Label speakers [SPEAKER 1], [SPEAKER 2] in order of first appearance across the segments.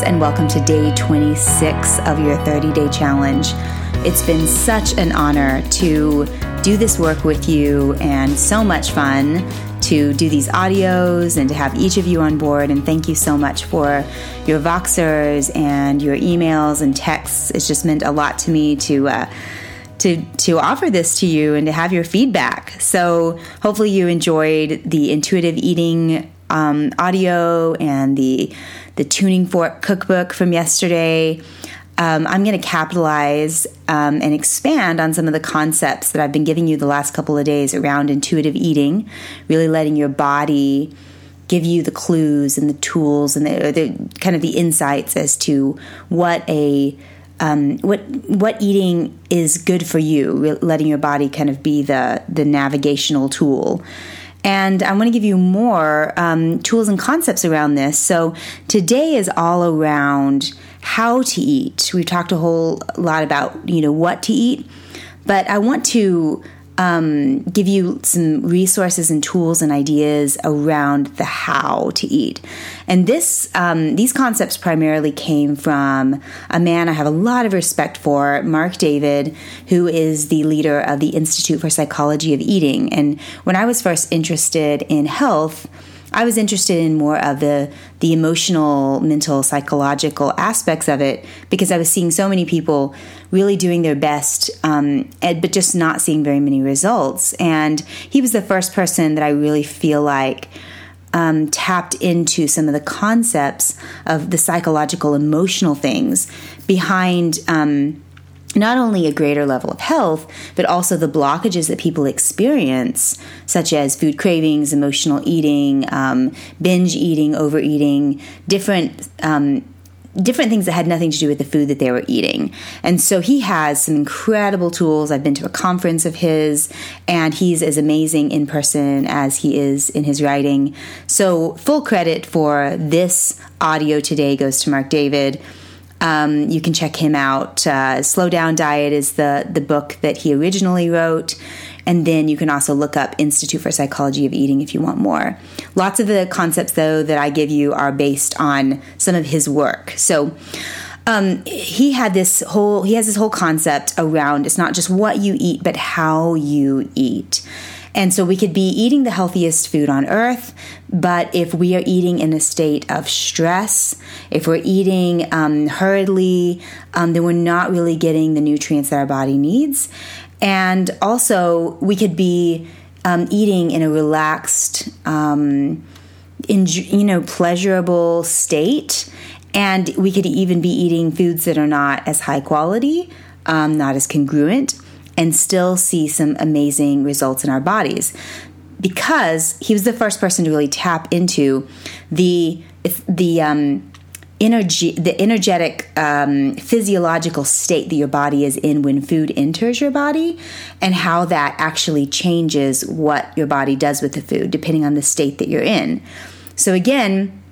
[SPEAKER 1] friends, and welcome to day 26 of your 30 day challenge. It's been such an honor to do this work with you and so much fun to do these audios and to have each of you on board. And thank you so much for your Voxers and your emails and texts. It's just meant a lot to me to. Uh, to, to offer this to you and to have your feedback. So, hopefully, you enjoyed the intuitive eating um, audio and the the tuning fork cookbook from yesterday. Um, I'm going to capitalize um, and expand on some of the concepts that I've been giving you the last couple of days around intuitive eating, really letting your body give you the clues and the tools and the, the kind of the insights as to what a um, what what eating is good for you, letting your body kind of be the the navigational tool. And I want to give you more um, tools and concepts around this. So today is all around how to eat. We've talked a whole lot about you know what to eat, but I want to um, give you some resources and tools and ideas around the how to eat. And this, um, these concepts primarily came from a man I have a lot of respect for, Marc David, who is the leader of the Institute for Psychology of Eating. And when I was first interested in health, I was interested in more of the the emotional, mental, psychological aspects of it because I was seeing so many people really doing their best, um, but just not seeing very many results. And he was the first person that I really feel like um, tapped into some of the concepts of the psychological, emotional things behind. Um, not only a greater level of health, but also the blockages that people experience, such as food cravings, emotional eating, um, binge eating, overeating, different. Um, different things that had nothing to do with the food that they were eating. And so he has some incredible tools. I've been to a conference of his, and he's as amazing in person as he is in his writing. So, full credit for this audio today goes to Marc David. Um, you can check him out. Uh, Slow Down Diet is the the book that he originally wrote, and then you can also look up Institute for Psychology of Eating if you want more. Lots of the concepts though that I give you are based on some of his work. So. Um, he had this whole he has this whole concept around it's not just what you eat but how you eat and so we could be eating the healthiest food on earth, but if we are eating in a state of stress, if we're eating um, hurriedly, um, then we're not really getting the nutrients that our body needs. And also, we could be um, eating in a relaxed, um, in, you know, pleasurable state. And we could even be eating foods that are not as high quality, um, not as congruent and still see some amazing results in our bodies. Because he was the first person to really tap into the the um, energy the energetic um, physiological state that your body is in when food enters your body and how that actually changes what your body does with the food depending on the state that you're in. So again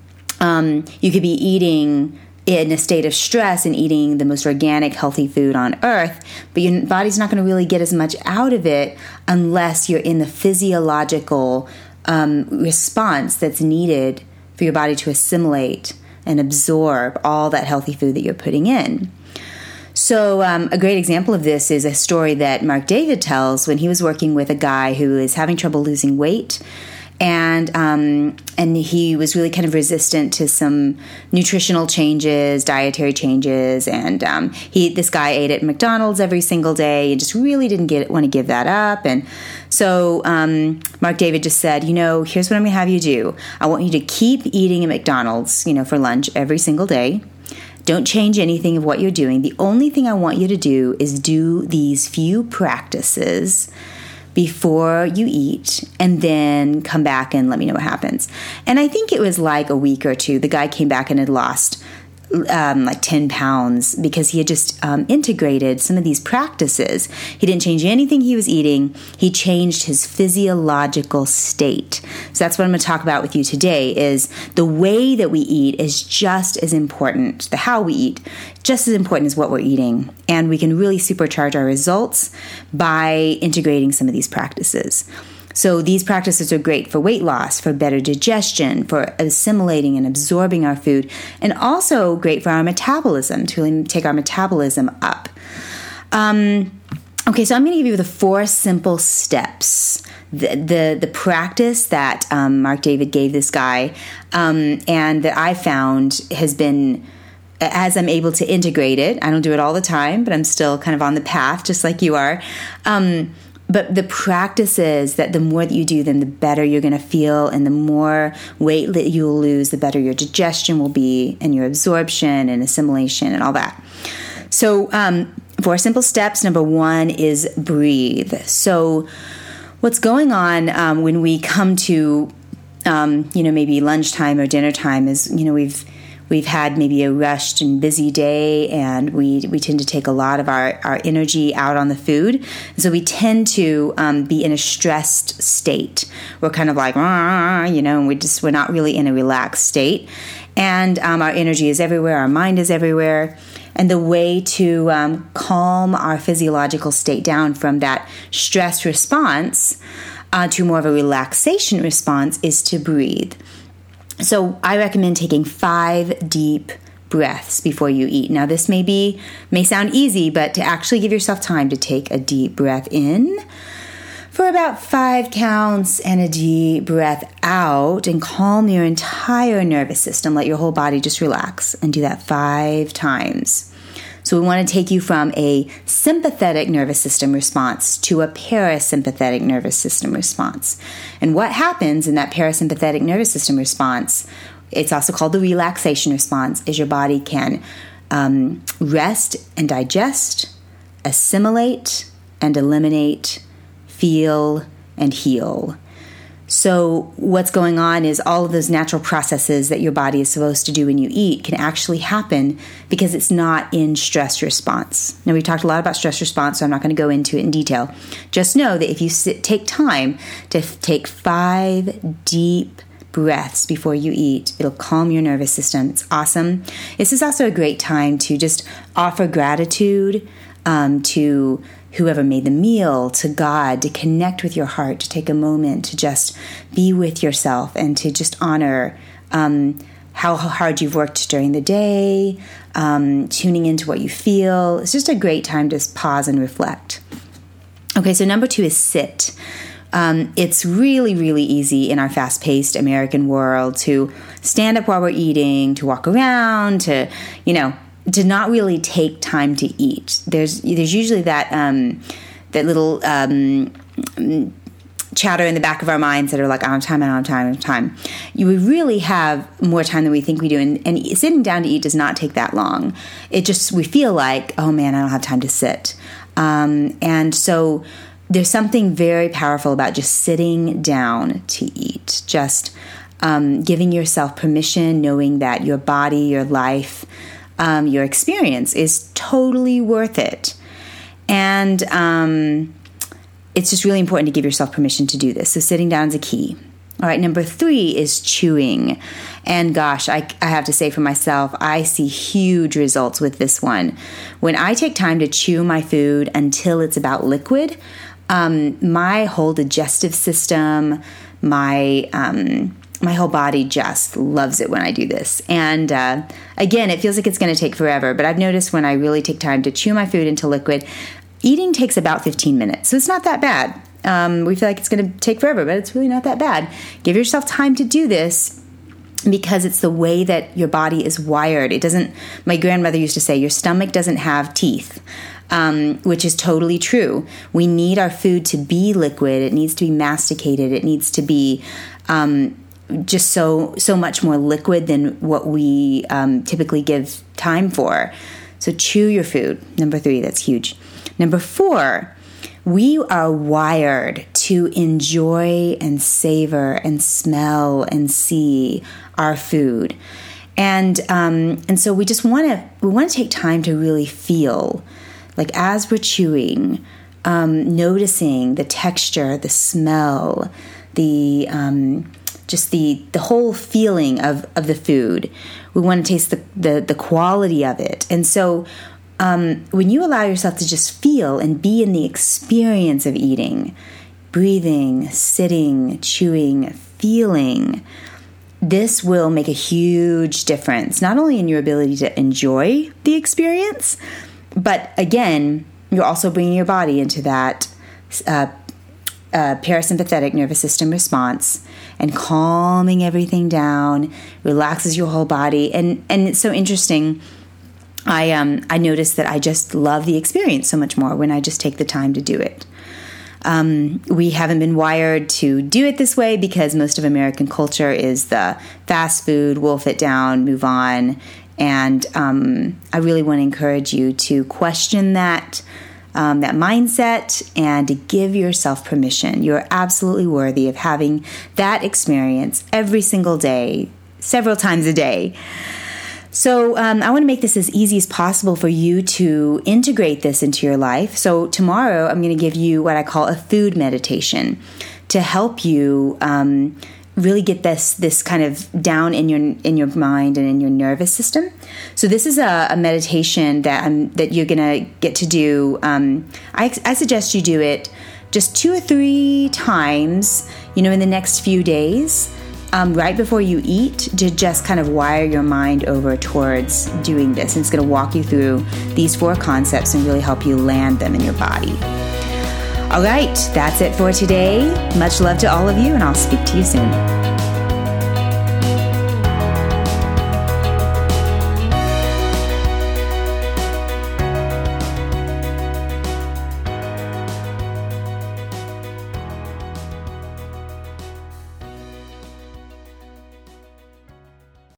[SPEAKER 1] um, you could be eating in a state of stress and eating the most organic, healthy food on earth, but your body's not going to really get as much out of it unless you're in the physiological um, response that's needed for your body to assimilate and absorb all that healthy food that you're putting in. So, um, a great example of this is a story that Marc David tells when he was working with a guy who is having trouble losing weight and um, and he was really kind of resistant to some nutritional changes, dietary changes, and um, he this guy ate at McDonald's every single day and just really didn't get want to give that up. And so um, Marc David just said, you know, here's what I'm going to have you do. I want you to keep eating at McDonald's, you know, for lunch every single day. Don't change anything of what you're doing. The only thing I want you to do is do these few practices before you eat and then come back and let me know what happens. And I think it was like a week or two. The guy came back and had lost um, like 10 pounds because he had just um, integrated some of these practices. He didn't change anything he was eating, he changed his physiological state. So that's what I'm going to talk about with you today is the way that we eat is just as important. The how we eat just as important as what we're eating. And we can really supercharge our results by integrating some of these practices. So these practices are great for weight loss, for better digestion, for assimilating and absorbing our food, and also great for our metabolism to really take our metabolism up. Um, okay, so I'm going to give you the four simple steps. The, the, the practice that um, Marc David gave this guy um, and that I found has been as I'm able to integrate it, I don't do it all the time, but I'm still kind of on the path, just like you are. Um, but the practice is that the more that you do, then the better you're going to feel, and the more weight that you will lose, the better your digestion will be, and your absorption and assimilation and all that. So, um, four simple steps. Number one is breathe. So, what's going on um, when we come to, um, you know, maybe lunchtime or dinner time is, you know, we've we've had maybe a rushed and busy day and we, we tend to take a lot of our, our energy out on the food. So we tend to um, be in a stressed state. We're kind of like, you know, and we just, we're not really in a relaxed state. And um, our energy is everywhere, our mind is everywhere. And the way to um, calm our physiological state down from that stress response uh, to more of a relaxation response is to breathe. So I recommend taking five deep breaths before you eat. Now this may be may sound easy, but to actually give yourself time to take a deep breath in for about 5 counts and a deep breath out and calm your entire nervous system. Let your whole body just relax and do that 5 times. So we want to take you from a sympathetic nervous system response to a parasympathetic nervous system response. And what happens in that parasympathetic nervous system response, it's also called the relaxation response, is your body can um, rest and digest, assimilate and eliminate, feel and heal. So, what's going on is all of those natural processes that your body is supposed to do when you eat can actually happen because it's not in stress response. Now, we talked a lot about stress response, so I'm not going to go into it in detail. Just know that if you sit, take time to f- take five deep breaths before you eat. It'll calm your nervous system. It's awesome. This is also a great time to just offer gratitude um, to whoever made the meal, to God, to connect with your heart, to take a moment to just be with yourself and to just honor um, how hard you've worked during the day, um, tuning into what you feel. It's just a great time to pause and reflect. Okay, so number two is sit. Um, it's really, really easy in our fast paced American world to stand up while we're eating, to walk around, to, you know, to not really take time to eat. There's there's usually that um, that little um, chatter in the back of our minds that are like, I don't have time, I don't have time, I don't have time. You would really have more time than we think we do. And, and sitting down to eat does not take that long. It just, we feel like, oh man, I don't have time to sit. Um, and so there's something very powerful about just sitting down to eat, just um, giving yourself permission, knowing that your body, your life, um, your experience is totally worth it. And um, it's just really important to give yourself permission to do this. So, sitting down is a key. All right, number three is chewing. And gosh, I, I, have to say for myself, I see huge results with this one. When I take time to chew my food until it's about liquid, um, my whole digestive system, my um, my whole body just loves it when I do this. And uh, again, it feels like it's going to take forever, but I've noticed when I really take time to chew my food into liquid, eating takes about 15 minutes. So it's not that bad. Um, we feel like it's going to take forever, but it's really not that bad. Give yourself time to do this because it's the way that your body is wired. It doesn't, my grandmother used to say, your stomach doesn't have teeth. Um, which is totally true. We need our food to be liquid. It needs to be masticated. It needs to be um, just so so much more liquid than what we um, typically give time for. So chew your food. Number three, that's huge. Number four, we are wired to enjoy and savor and smell and see our food, and um, and so we just want to we want to take time to really feel, like as we're chewing, um, noticing the texture, the smell, the um, just the the whole feeling of of the food. We want to taste the the, the quality of it, and so. Um, when you allow yourself to just feel and be in the experience of eating, breathing, sitting, chewing, feeling, this will make a huge difference, not only in your ability to enjoy the experience, but again, you're also bringing your body into that uh, uh, parasympathetic nervous system response and calming everything down, relaxes your whole body, and and it's so interesting. I um I noticed that I just love the experience so much more when I just take the time to do it. Um, we haven't been wired to do it this way because most of American culture is the fast food, wolf it down, move on. And um, I really want to encourage you to question that. Um, that mindset and to give yourself permission. You're absolutely worthy of having that experience every single day, several times a day. So, um, I want to make this as easy as possible for you to integrate this into your life. So, tomorrow I'm going to give you what I call a food meditation to help you um, really get this this kind of down in your in your mind and in your nervous system. So, this is a, a meditation that I'm, that you're to get to do. Um, I, I suggest you do it just two or three times, you know, in the next few days um, right before you eat to just kind of wire your mind over towards doing this. And it's going to walk you through these four concepts and really help you land them in your body. All right, that's it for today. Much love to all of you, and I'll speak to you soon.